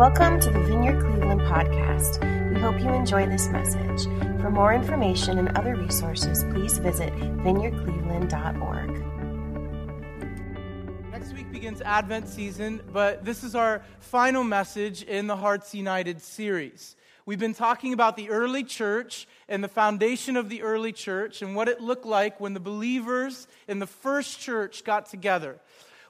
Welcome to the Vineyard Cleveland podcast. We hope you enjoy this message. For more information and other resources, please visit vineyardcleveland.org. Next week begins Advent season, but this is our final message in the Hearts United series. We've been talking about the early church and the foundation of the early church and what it looked like when the believers in the first church got together.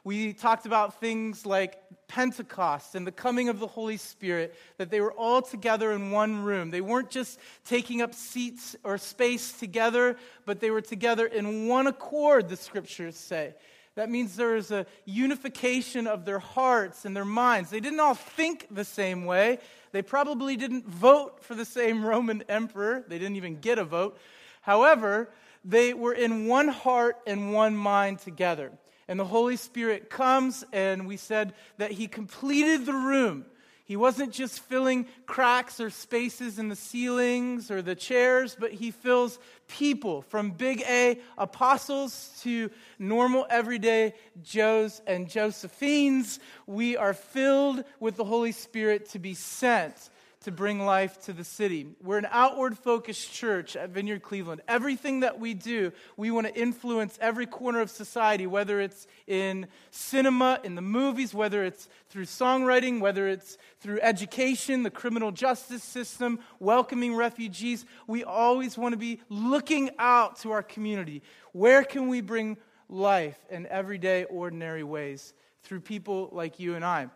We talked about things like Pentecost and the coming of the Holy Spirit, that they were all together in one room. They weren't just taking up seats or space together, but they were together in one accord, the scriptures say. That means there is a unification of their hearts and their minds. They didn't all think the same way. They probably didn't vote for the same Roman emperor. They didn't even get a vote. However, they were in one heart and one mind together and the Holy Spirit comes, and we said that He completed the room. He wasn't just filling cracks or spaces in the ceilings or the chairs, but He fills people from big A apostles to normal everyday Joes and Josephines. We are filled with the Holy Spirit to be sent to bring life to the city. We're an outward focused church at Vineyard Cleveland. Everything that we do, we want to influence every corner of society, whether it's in cinema, in the movies, whether it's through songwriting, whether it's through education, the criminal justice system, welcoming refugees. We always want to be looking out to our community. Where can we bring life in everyday, ordinary ways through people like you and I?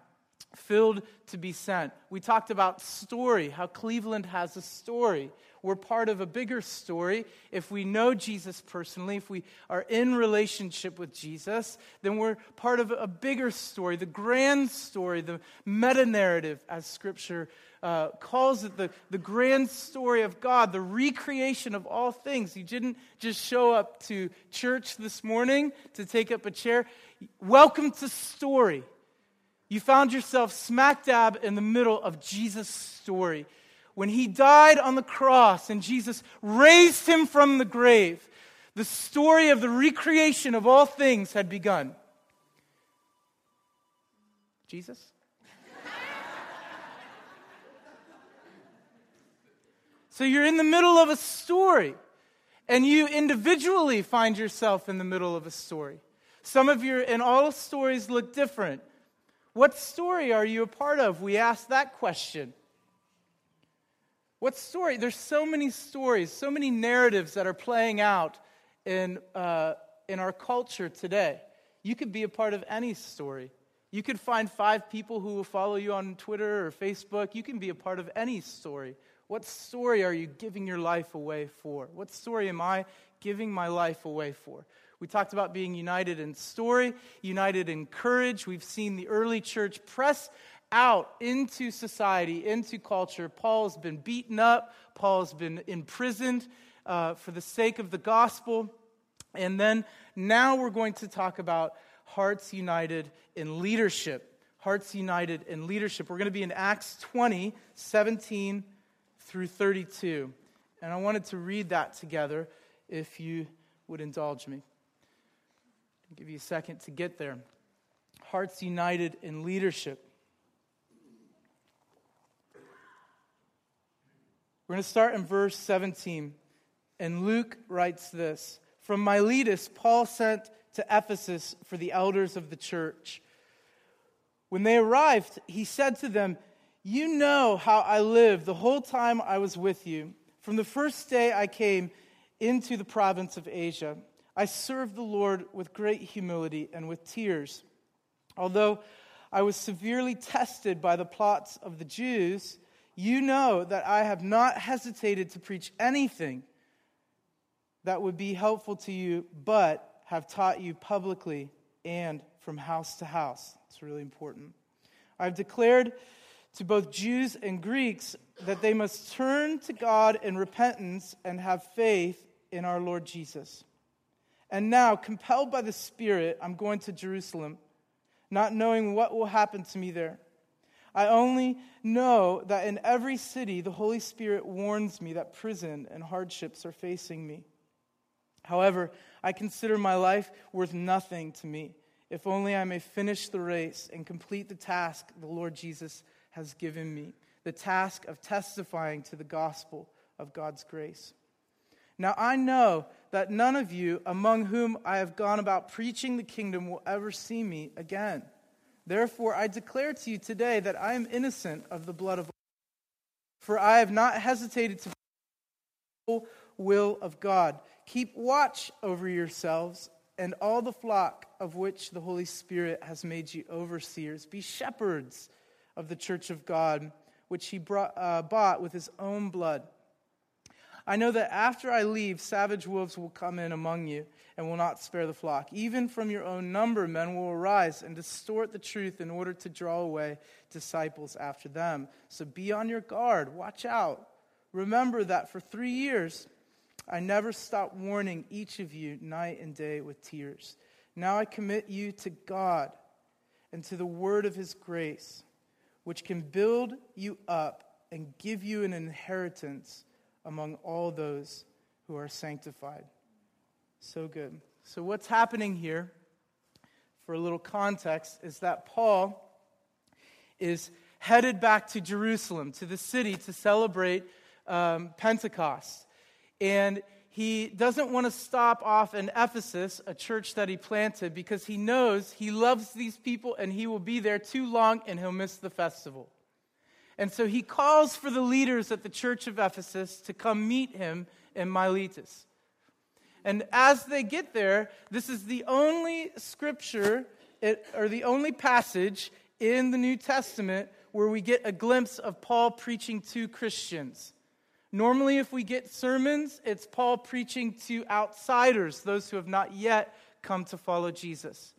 Filled to be sent. We talked about story, how Cleveland has a story. We're part of a bigger story. If we know Jesus personally, if we are in relationship with Jesus, then we're part of a bigger story, the grand story, the meta narrative, as Scripture uh, calls it, the, the grand story of God, the recreation of all things. You didn't just show up to church this morning to take up a chair. Welcome to story. You found yourself smack dab in the middle of Jesus' story. When he died on the cross and Jesus raised him from the grave, the story of the recreation of all things had begun. Jesus? so you're in the middle of a story, and you individually find yourself in the middle of a story. Some of your, and all stories look different. What story are you a part of? We ask that question. What story? There's so many stories, so many narratives that are playing out in, uh, in our culture today. You could be a part of any story. You could find five people who will follow you on Twitter or Facebook. You can be a part of any story. What story are you giving your life away for? What story am I giving my life away for? We talked about being united in story, united in courage. We've seen the early church press out into society, into culture. Paul's been beaten up, Paul's been imprisoned uh, for the sake of the gospel. And then now we're going to talk about hearts united in leadership. Hearts united in leadership. We're going to be in Acts 20, 17 through 32. And I wanted to read that together if you would indulge me. I'll give you a second to get there. Hearts united in leadership. We're going to start in verse 17. And Luke writes this From Miletus, Paul sent to Ephesus for the elders of the church. When they arrived, he said to them, You know how I lived the whole time I was with you, from the first day I came into the province of Asia. I served the Lord with great humility and with tears. Although I was severely tested by the plots of the Jews, you know that I have not hesitated to preach anything that would be helpful to you, but have taught you publicly and from house to house. It's really important. I've declared to both Jews and Greeks that they must turn to God in repentance and have faith in our Lord Jesus. And now, compelled by the Spirit, I'm going to Jerusalem, not knowing what will happen to me there. I only know that in every city the Holy Spirit warns me that prison and hardships are facing me. However, I consider my life worth nothing to me, if only I may finish the race and complete the task the Lord Jesus has given me the task of testifying to the gospel of God's grace. Now I know that none of you among whom I have gone about preaching the kingdom will ever see me again. Therefore, I declare to you today that I am innocent of the blood of all. for I have not hesitated to the will of God. Keep watch over yourselves and all the flock of which the Holy Spirit has made you overseers. Be shepherds of the church of God, which he brought, uh, bought with his own blood. I know that after I leave, savage wolves will come in among you and will not spare the flock. Even from your own number, men will arise and distort the truth in order to draw away disciples after them. So be on your guard, watch out. Remember that for three years I never stopped warning each of you night and day with tears. Now I commit you to God and to the word of his grace, which can build you up and give you an inheritance among all those who are sanctified. So good. So, what's happening here, for a little context, is that Paul is headed back to Jerusalem, to the city, to celebrate um, Pentecost. And he doesn't want to stop off in Ephesus, a church that he planted, because he knows he loves these people and he will be there too long and he'll miss the festival. And so he calls for the leaders at the church of Ephesus to come meet him in Miletus. And as they get there, this is the only scripture it, or the only passage in the New Testament where we get a glimpse of Paul preaching to Christians. Normally, if we get sermons, it's Paul preaching to outsiders, those who have not yet come to follow Jesus.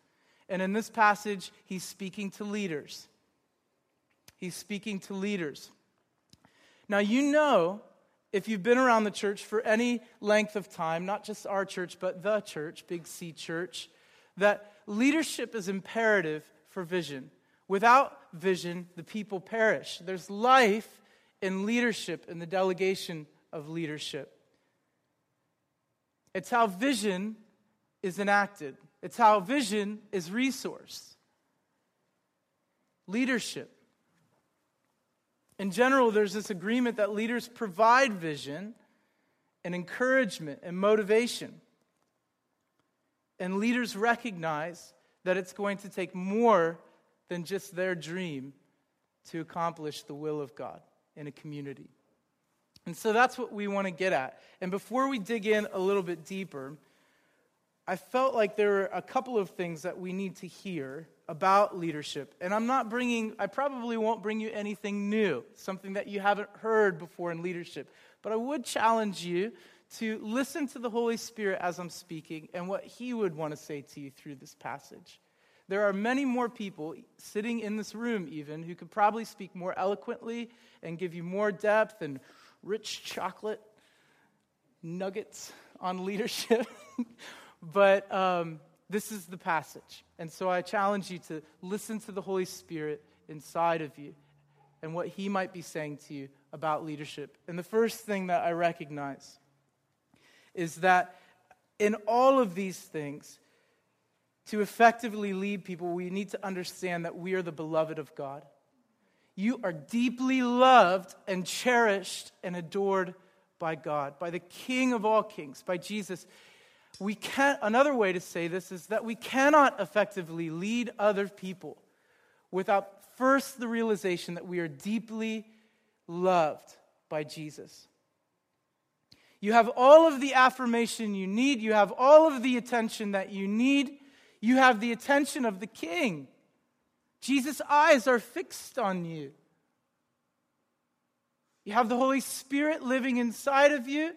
And in this passage, he's speaking to leaders. He's speaking to leaders. Now, you know, if you've been around the church for any length of time, not just our church, but the church, Big C Church, that leadership is imperative for vision. Without vision, the people perish. There's life in leadership, in the delegation of leadership. It's how vision is enacted, it's how vision is resourced. Leadership. In general, there's this agreement that leaders provide vision and encouragement and motivation. And leaders recognize that it's going to take more than just their dream to accomplish the will of God in a community. And so that's what we want to get at. And before we dig in a little bit deeper, I felt like there were a couple of things that we need to hear about leadership. And I'm not bringing, I probably won't bring you anything new, something that you haven't heard before in leadership. But I would challenge you to listen to the Holy Spirit as I'm speaking and what He would want to say to you through this passage. There are many more people sitting in this room, even, who could probably speak more eloquently and give you more depth and rich chocolate nuggets on leadership. but um, this is the passage. And so I challenge you to listen to the Holy Spirit inside of you and what He might be saying to you about leadership. And the first thing that I recognize is that in all of these things, to effectively lead people, we need to understand that we are the beloved of God. You are deeply loved and cherished and adored by God, by the King of all kings, by Jesus. We can't, another way to say this is that we cannot effectively lead other people without first the realization that we are deeply loved by Jesus. You have all of the affirmation you need, you have all of the attention that you need you have the attention of the king. Jesus' eyes are fixed on you. You have the Holy Spirit living inside of you.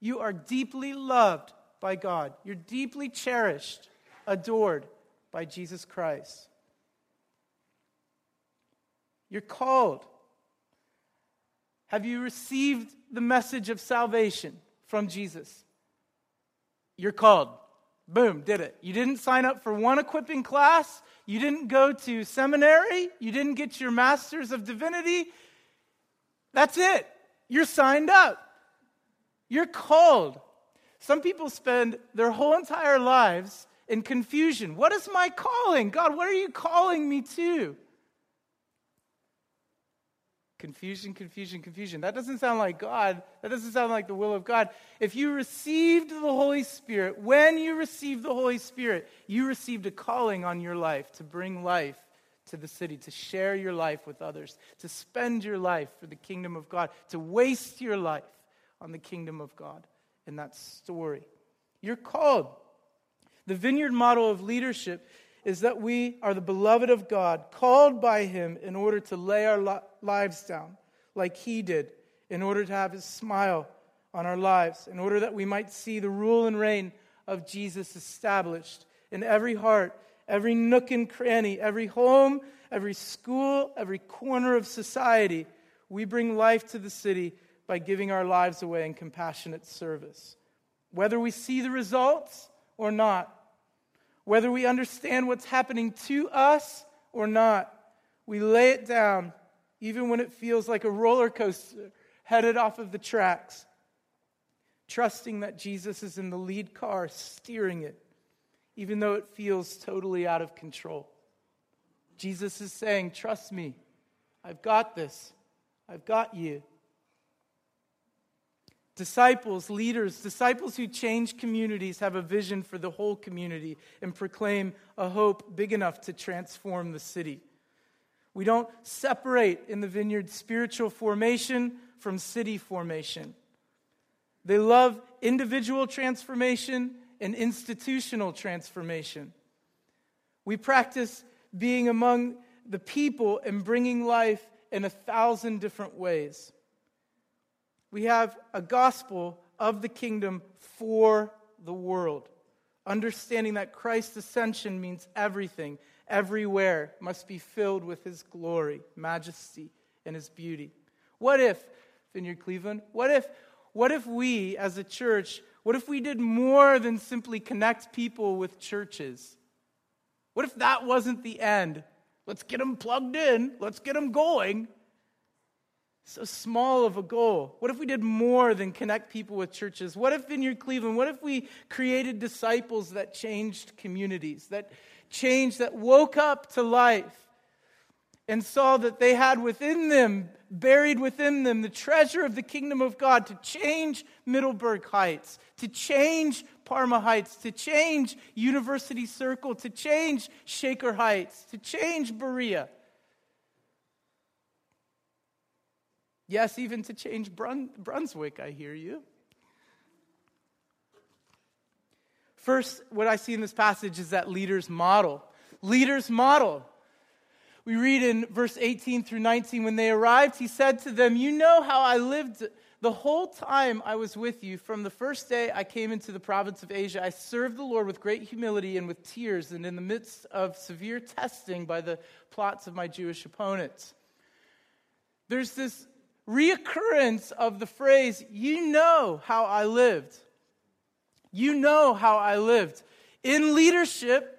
You are deeply loved by God. You're deeply cherished, adored by Jesus Christ. You're called. Have you received the message of salvation from Jesus? You're called. Boom, did it. You didn't sign up for one equipping class. You didn't go to seminary. You didn't get your master's of divinity. That's it. You're signed up. You're called. Some people spend their whole entire lives in confusion. What is my calling? God, what are you calling me to? Confusion, confusion, confusion. That doesn't sound like God. That doesn't sound like the will of God. If you received the Holy Spirit, when you received the Holy Spirit, you received a calling on your life to bring life to the city, to share your life with others, to spend your life for the kingdom of God, to waste your life on the kingdom of God in that story. You're called. The vineyard model of leadership is that we are the beloved of God, called by Him in order to lay our lives down like He did, in order to have His smile on our lives, in order that we might see the rule and reign of Jesus established in every heart, every nook and cranny, every home, every school, every corner of society. We bring life to the city by giving our lives away in compassionate service. Whether we see the results or not, whether we understand what's happening to us or not, we lay it down, even when it feels like a roller coaster headed off of the tracks, trusting that Jesus is in the lead car steering it, even though it feels totally out of control. Jesus is saying, Trust me, I've got this, I've got you disciples, leaders, disciples who change communities have a vision for the whole community and proclaim a hope big enough to transform the city. We don't separate in the vineyard spiritual formation from city formation. They love individual transformation and institutional transformation. We practice being among the people and bringing life in a thousand different ways we have a gospel of the kingdom for the world. Understanding that Christ's ascension means everything, everywhere, must be filled with his glory, majesty, and his beauty. What if, Vineyard Cleveland, what if, what if we as a church, what if we did more than simply connect people with churches? What if that wasn't the end? Let's get them plugged in, let's get them going so small of a goal? What if we did more than connect people with churches? What if Vineyard Cleveland, what if we created disciples that changed communities, that changed, that woke up to life and saw that they had within them, buried within them, the treasure of the kingdom of God to change Middleburg Heights, to change Parma Heights, to change University Circle, to change Shaker Heights, to change Berea? Yes, even to change Brun- Brunswick, I hear you. First, what I see in this passage is that leaders model. Leaders model. We read in verse 18 through 19 when they arrived, he said to them, You know how I lived the whole time I was with you. From the first day I came into the province of Asia, I served the Lord with great humility and with tears, and in the midst of severe testing by the plots of my Jewish opponents. There's this reoccurrence of the phrase, you know how I lived. You know how I lived. In leadership,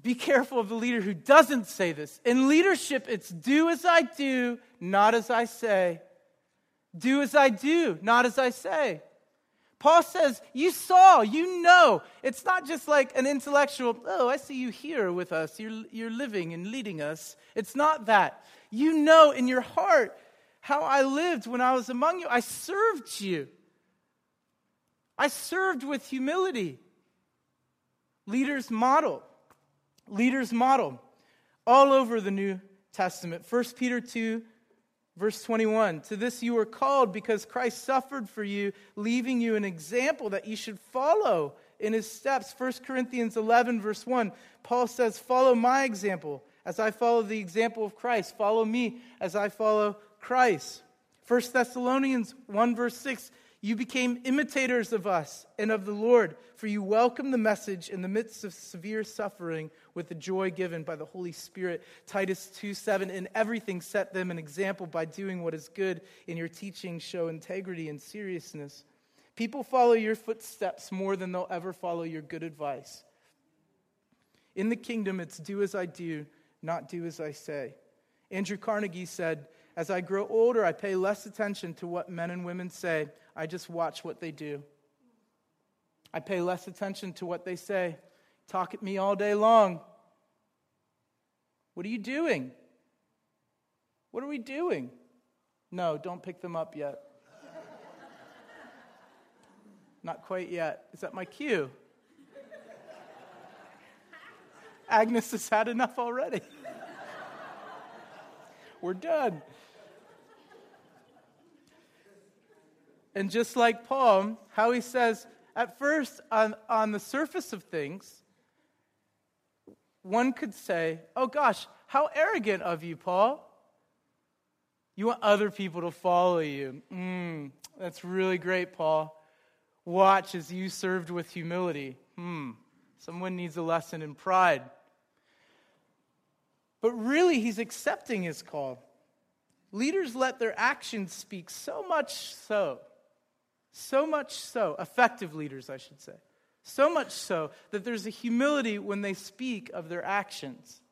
be careful of the leader who doesn't say this. In leadership, it's do as I do, not as I say. Do as I do, not as I say. Paul says, You saw, you know. It's not just like an intellectual, oh, I see you here with us. You're, you're living and leading us. It's not that. You know in your heart how I lived when I was among you. I served you. I served with humility. Leaders model. Leaders model. All over the New Testament. 1 Peter 2, verse 21. To this you were called because Christ suffered for you, leaving you an example that you should follow in his steps. 1 Corinthians 11, verse 1. Paul says, Follow my example as I follow the example of Christ. Follow me as I follow Christ. 1 Thessalonians 1, verse 6 You became imitators of us and of the Lord, for you welcomed the message in the midst of severe suffering with the joy given by the Holy Spirit. Titus 2 7 In everything set them an example by doing what is good. In your teaching, show integrity and seriousness. People follow your footsteps more than they'll ever follow your good advice. In the kingdom, it's do as I do, not do as I say. Andrew Carnegie said, as I grow older, I pay less attention to what men and women say. I just watch what they do. I pay less attention to what they say. Talk at me all day long. What are you doing? What are we doing? No, don't pick them up yet. Not quite yet. Is that my cue? Agnes has had enough already. We're done. And just like Paul, how he says, at first, on, on the surface of things, one could say, Oh gosh, how arrogant of you, Paul. You want other people to follow you. Mm, that's really great, Paul. Watch as you served with humility. Hmm, someone needs a lesson in pride. But really, he's accepting his call. Leaders let their actions speak so much so, so much so, effective leaders, I should say, so much so that there's a humility when they speak of their actions.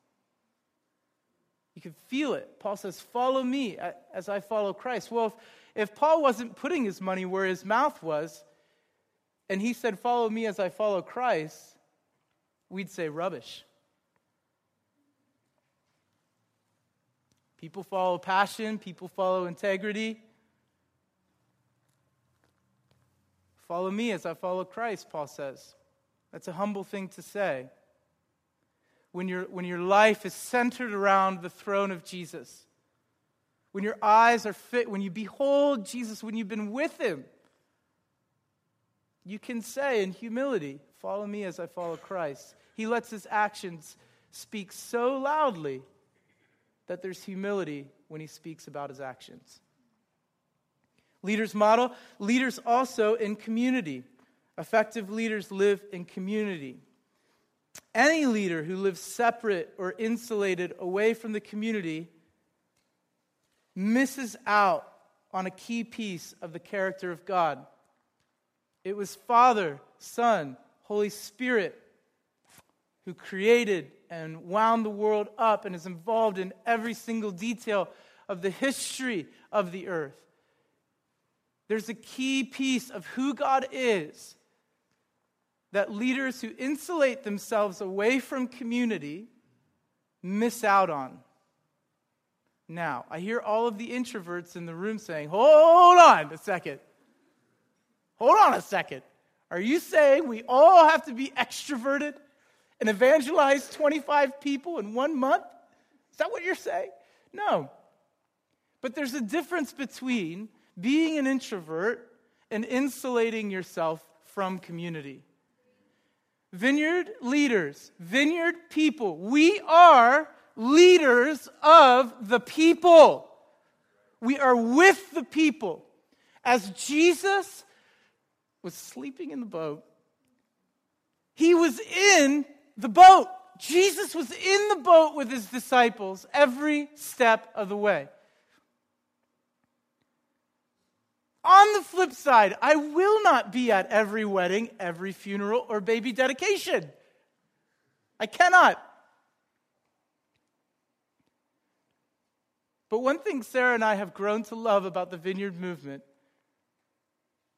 You can feel it. Paul says, Follow me as I follow Christ. Well, if, if Paul wasn't putting his money where his mouth was, and he said, Follow me as I follow Christ, we'd say rubbish. People follow passion, people follow integrity. Follow me as I follow Christ, Paul says. That's a humble thing to say when, your when your life is centered around the throne of Jesus. When your eyes are fit, when you behold Jesus, when you've been with him, you can say in humility, Follow me as I follow Christ. He lets his actions speak so loudly that there's humility when he speaks about his actions. Leaders model, leaders also in community. Effective leaders live in community. Any leader who lives separate or insulated away from the community misses out on a key piece of the character of God. It was Father, Son, Holy Spirit who created and wound the world up and is involved in every single detail of the history of the earth. There's a key piece of who God is that leaders who insulate themselves away from community miss out on. Now, I hear all of the introverts in the room saying, Hold on a second. Hold on a second. Are you saying we all have to be extroverted and evangelize 25 people in one month? Is that what you're saying? No. But there's a difference between being an introvert and insulating yourself from community. Vineyard leaders, vineyard people, we are leaders of the people. We are with the people. As Jesus was sleeping in the boat, he was in the boat. Jesus was in the boat with his disciples every step of the way. On the flip side, I will not be at every wedding, every funeral, or baby dedication. I cannot. But one thing Sarah and I have grown to love about the Vineyard movement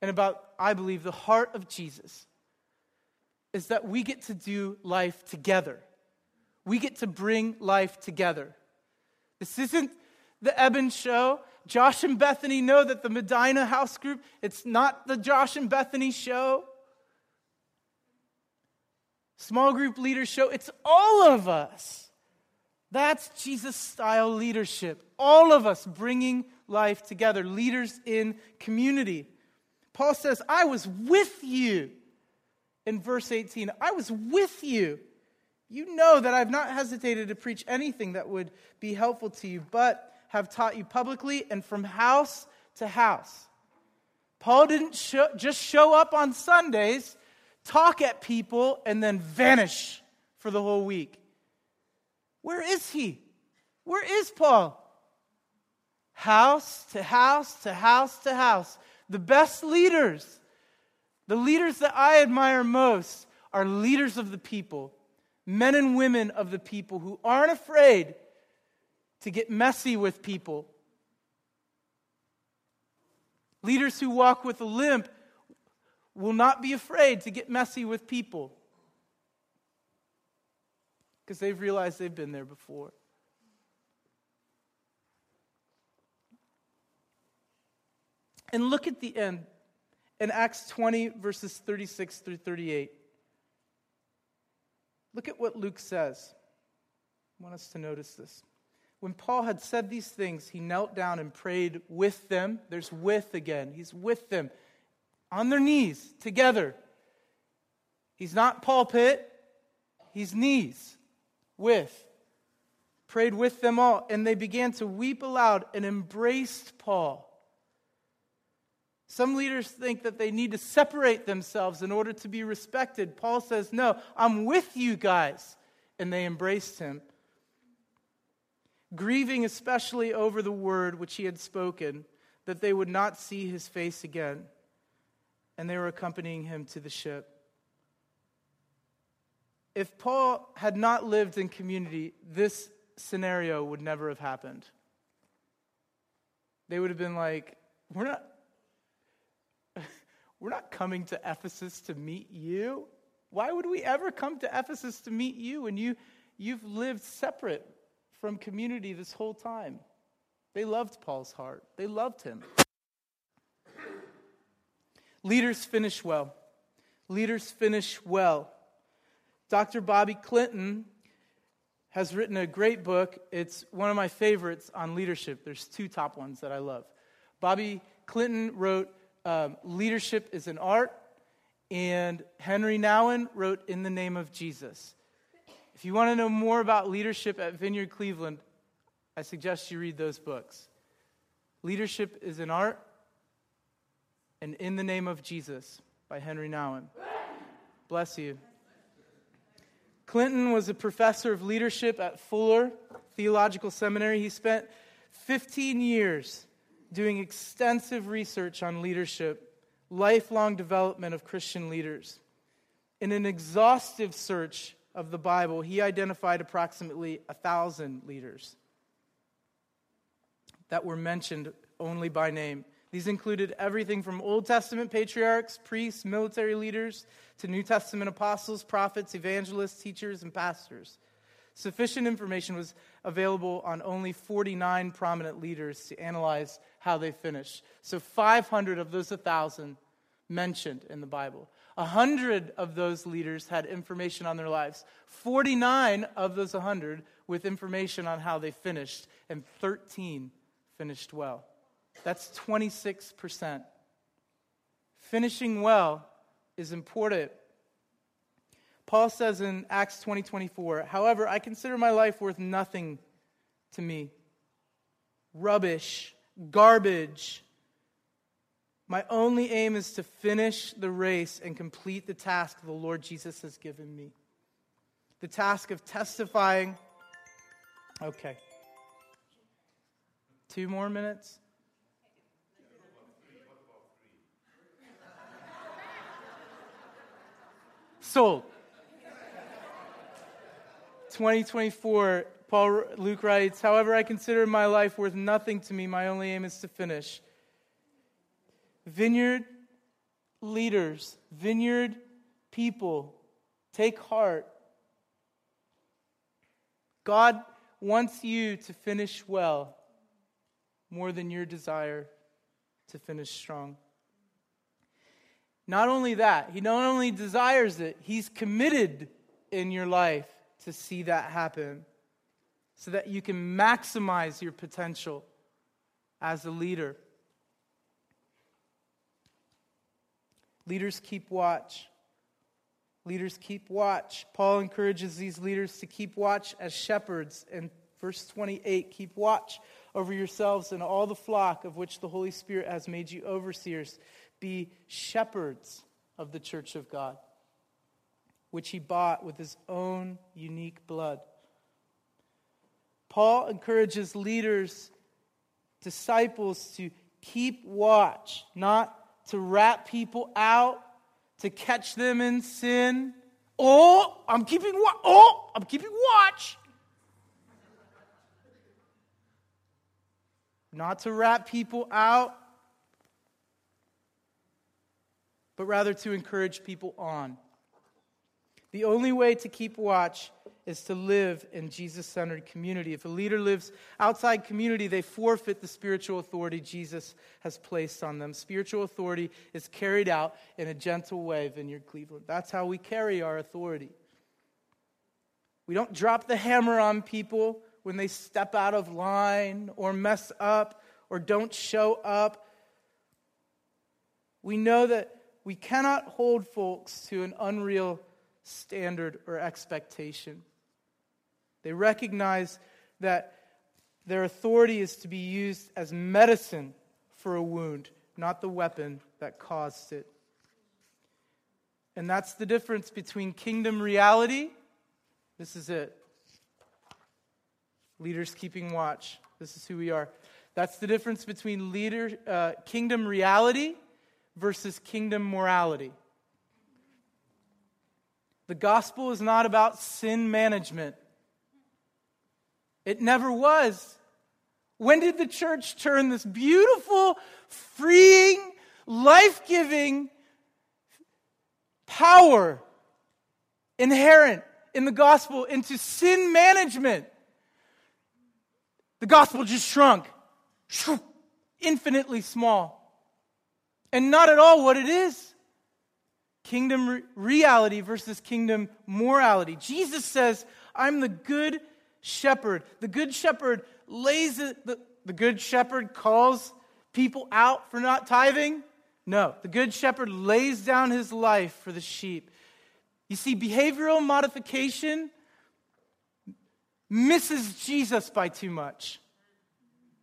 and about, I believe, the heart of Jesus is that we get to do life together. We get to bring life together. This isn't the Eben show. Josh and Bethany know that the Medina house group, it's not the Josh and Bethany show. Small group leaders show, it's all of us. That's Jesus style leadership. All of us bringing life together, leaders in community. Paul says, I was with you in verse 18. I was with you. You know that I've not hesitated to preach anything that would be helpful to you, but have taught you publicly and from house to house. Paul didn't show, just show up on Sundays, talk at people, and then vanish for the whole week. Where is he? Where is Paul? House to house to house to house. The best leaders, the leaders that I admire most are leaders of the people, men and women of the people who aren't afraid to get messy with people. Leaders who walk with a limp will not be afraid to get messy with people because they've realized they've been there before. And look at the end in Acts 20, verses 36 through 38. Look at what Luke says. I want us to notice this. When Paul had said these things, he knelt down and prayed with them. There's with again. He's with them on their knees together. He's not pulpit, he's knees with. Prayed with them all, and they began to weep aloud and embraced Paul. Some leaders think that they need to separate themselves in order to be respected. Paul says, No, I'm with you guys. And they embraced him. Grieving especially over the word which he had spoken, that they would not see his face again. And they were accompanying him to the ship. If Paul had not lived in community, this scenario would never have happened. They would have been like, We're not we're not coming to Ephesus to meet you. Why would we ever come to Ephesus to meet you when you, you've lived separate from community this whole time? They loved Paul's heart, they loved him. Leaders finish well. Leaders finish well. Dr. Bobby Clinton has written a great book. It's one of my favorites on leadership. There's two top ones that I love. Bobby Clinton wrote um, Leadership is an Art, and Henri Nouwen wrote In the Name of Jesus. If you want to know more about leadership at Vineyard Cleveland, I suggest you read those books. Leadership is an Art, and In the Name of Jesus by Henri Nouwen. Bless you. Clinton was a professor of leadership at Fuller Theological Seminary. He spent 15 years doing extensive research on leadership, lifelong development of Christian leaders. In an exhaustive search of the Bible, he identified approximately a thousand leaders that were mentioned only by name. These included everything from Old Testament patriarchs, priests, military leaders, to New Testament apostles, prophets, evangelists, teachers, and pastors. Sufficient information was available on only 49 prominent leaders to analyze how they finished. So 500 of those 1,000 mentioned in the Bible. 100 of those leaders had information on their lives. 49 of those 100 with information on how they finished, and 13 finished well. That's 26%. Finishing well is important Paul says in Acts 20 24, however, I consider my life worth nothing to me. Rubbish, garbage. My only aim is to finish the race and complete the task the Lord Jesus has given me. The task of testifying. Okay. Two more minutes. Sold. 2024, Paul Luke writes, However, I consider my life worth nothing to me. My only aim is to finish. Vineyard leaders, vineyard people, take heart. God wants you to finish well more than your desire to finish strong. Not only that, He not only desires it, He's committed in your life to see that happen so that you can maximize your potential as a leader. Leaders keep watch. Leaders keep watch. Paul encourages these leaders to keep watch as shepherds. In verse 28, keep watch over yourselves and all the flock of which the Holy Spirit has made you overseers. Be shepherds of the church of God which he bought with his own unique blood. Paul encourages leaders, disciples to keep watch, not to rat people out, to catch them in sin. Oh, I'm keeping watch. Oh, I'm keeping watch. Not to rat people out, but rather to encourage people on. The only way to keep watch is to live in Jesus centered community. If a leader lives outside community, they forfeit the spiritual authority Jesus has placed on them. Spiritual authority is carried out in a gentle way, Vineyard Cleveland. That's how we carry our authority. We don't drop the hammer on people when they step out of line or mess up or don't show up. We know that we cannot hold folks to an unreal standard or expectation. They recognize that their authority is to be used as medicine for a wound, not the weapon that caused it. And that's the difference between kingdom reality. This is it. Leaders keeping watch. This is who we are. That's the difference between leader, uh, kingdom reality versus kingdom morality. The gospel is not about sin management. It never was. When did the church turn this beautiful, freeing, life giving power inherent in the gospel into sin management? The gospel just shrunk, infinitely small, and not at all what it is. Kingdom re- reality versus kingdom morality. Jesus says, I'm the good shepherd. The good shepherd lays the, the good shepherd calls people out for not tithing. No, the good shepherd lays down his life for the sheep. You see, behavioral modification misses Jesus by too much.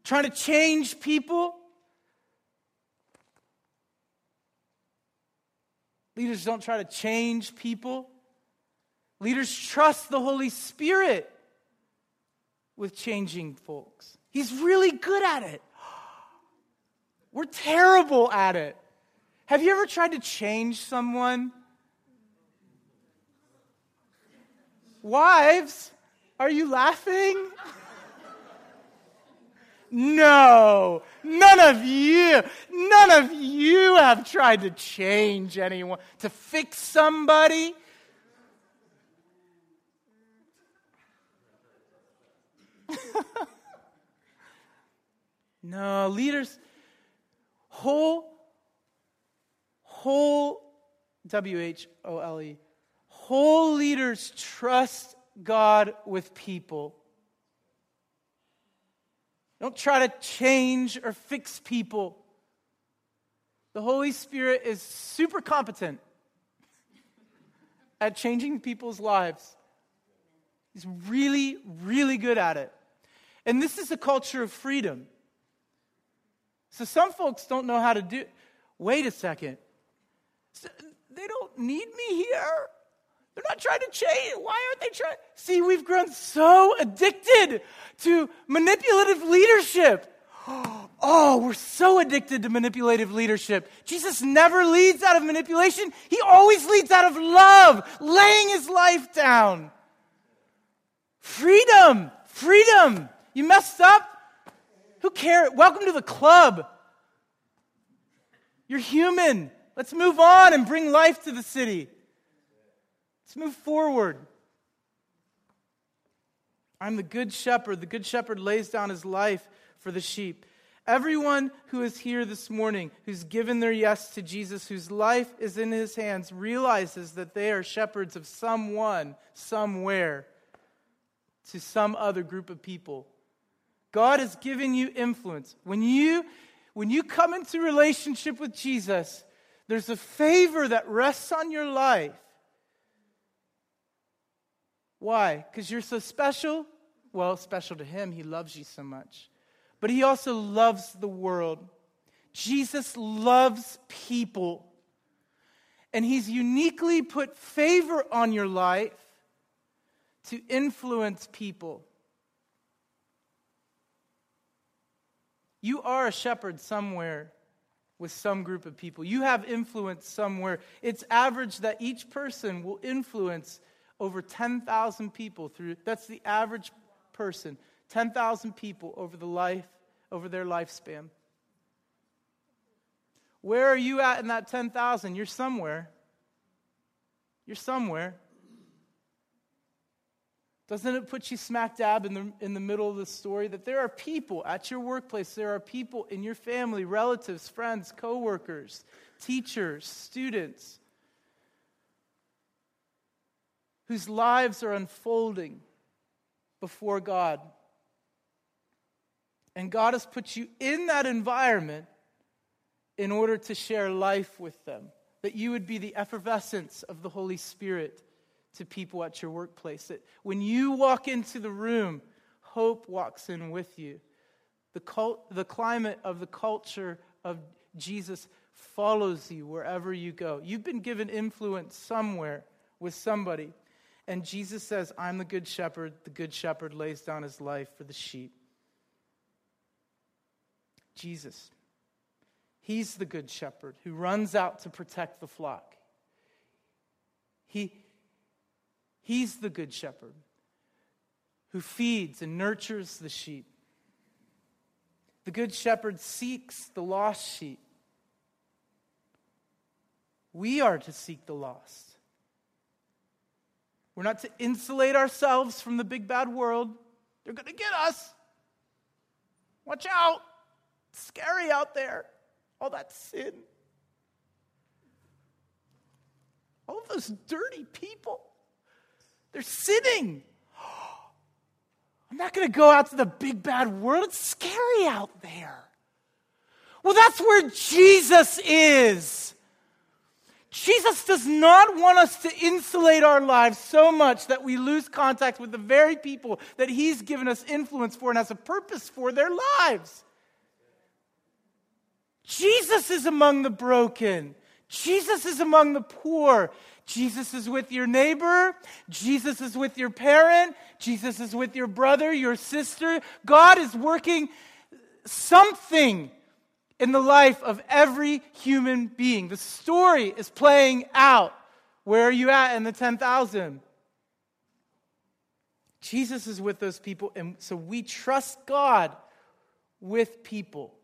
Trying to change people. Leaders don't try to change people. Leaders trust the Holy Spirit with changing folks. He's really good at it. We're terrible at it. Have you ever tried to change someone? Wives, are you laughing? No, none of you, none of you have tried to change anyone, to fix somebody. no, leaders, whole, whole, W H O L E, whole leaders trust God with people. Don't try to change or fix people. The Holy Spirit is super competent at changing people's lives. He's really, really good at it. And this is a culture of freedom. So some folks don't know how to do Wait a second. They don't need me here. They're not trying to change. Why aren't they trying? See, we've grown so addicted to manipulative leadership. Oh, we're so addicted to manipulative leadership. Jesus never leads out of manipulation. He always leads out of love, laying his life down. Freedom, freedom. You messed up? Who cares? Welcome to the club. You're human. Let's move on and bring life to the city. Let's move forward. I'm the good shepherd. The good shepherd lays down his life for the sheep. Everyone who is here this morning, who's given their yes to Jesus, whose life is in his hands, realizes that they are shepherds of someone, somewhere, to some other group of people. God has given you influence. When you, when you come into relationship with Jesus, there's a favor that rests on your life. Why? Because you're so special? Well, special to Him. He loves you so much. But He also loves the world. Jesus loves people. And He's uniquely put favor on your life to influence people. You are a shepherd somewhere with some group of people. You have influence somewhere. It's average that each person will influence over 10,000 people through that's the average person. 10,000 people over the life over their lifespan. Where are you at in that 10,000? You're somewhere. You're somewhere. Doesn't it put you smack dab in the, in the middle of the story that there are people at your workplace, there are people in your family, relatives, friends, coworkers, teachers, students, whose lives are unfolding before God. And God has put you in that environment in order to share life with them, that you would be the effervescence of the Holy Spirit to people at your workplace. That when you walk into the room, hope walks in with you. The, cult, the climate of the culture of Jesus follows you wherever you go. You've been given influence somewhere with somebody. And Jesus says, I'm the good shepherd. The good shepherd lays down his life for the sheep. Jesus. He's the good shepherd who runs out to protect the flock. He, He's the good shepherd who feeds and nurtures the sheep. The good shepherd seeks the lost sheep. We are to seek the lost. We're not to insulate ourselves from the big bad world. They're going to get us. Watch out. It's scary out there. All that sin. All those dirty people. They're sinning. I'm not going to go out to the big bad world. It's scary out there. Well, that's where Jesus is. Jesus does not want us to insulate our lives so much that we lose contact with the very people that He's given us influence for and has a purpose for their lives. Jesus is among the broken. Jesus is among the poor. Jesus is with your neighbor. Jesus is with your parent. Jesus is with your brother, your sister. God is working something in the life of every human being. The story is playing out. Where are you at in the 10,000? Jesus is with those people, and so we trust God with people.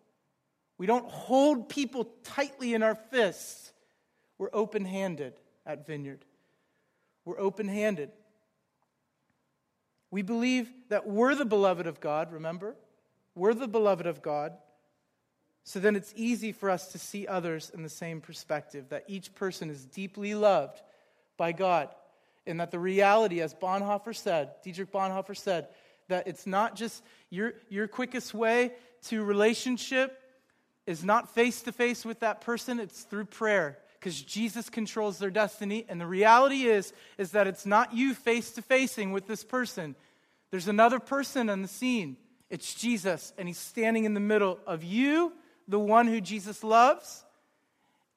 We don't hold people tightly in our fists. We're open handed at Vineyard. We're open handed. We believe that we're the beloved of God, remember? We're the beloved of God. So then it's easy for us to see others in the same perspective that each person is deeply loved by God. And that the reality, as Bonhoeffer said, Dietrich Bonhoeffer said, that it's not just your, your quickest way to relationship is not face to face with that person, it's through prayer because Jesus controls their destiny. And the reality is, is that it's not you face to facing with this person. There's another person on the scene. It's Jesus, and he's standing in the middle of you, the one who Jesus loves,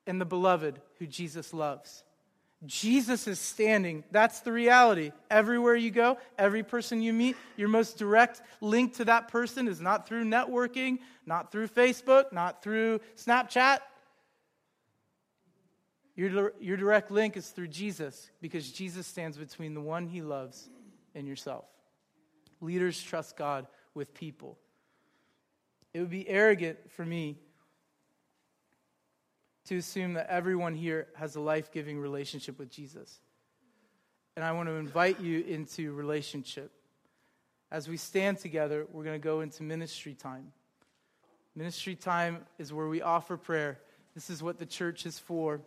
and the beloved who Jesus loves. Jesus is standing. That's the reality. Everywhere you go, every person you meet, your most direct link to that person is not through networking, not through Facebook, not through Snapchat, your, your direct link is through Jesus because Jesus stands between the one he loves and yourself. Leaders trust God with people. It would be arrogant for me to assume that everyone here has a life giving relationship with Jesus. And I want to invite you into relationship. As we stand together, we're going to go into ministry time. Ministry time is where we offer prayer. This is what the church is for.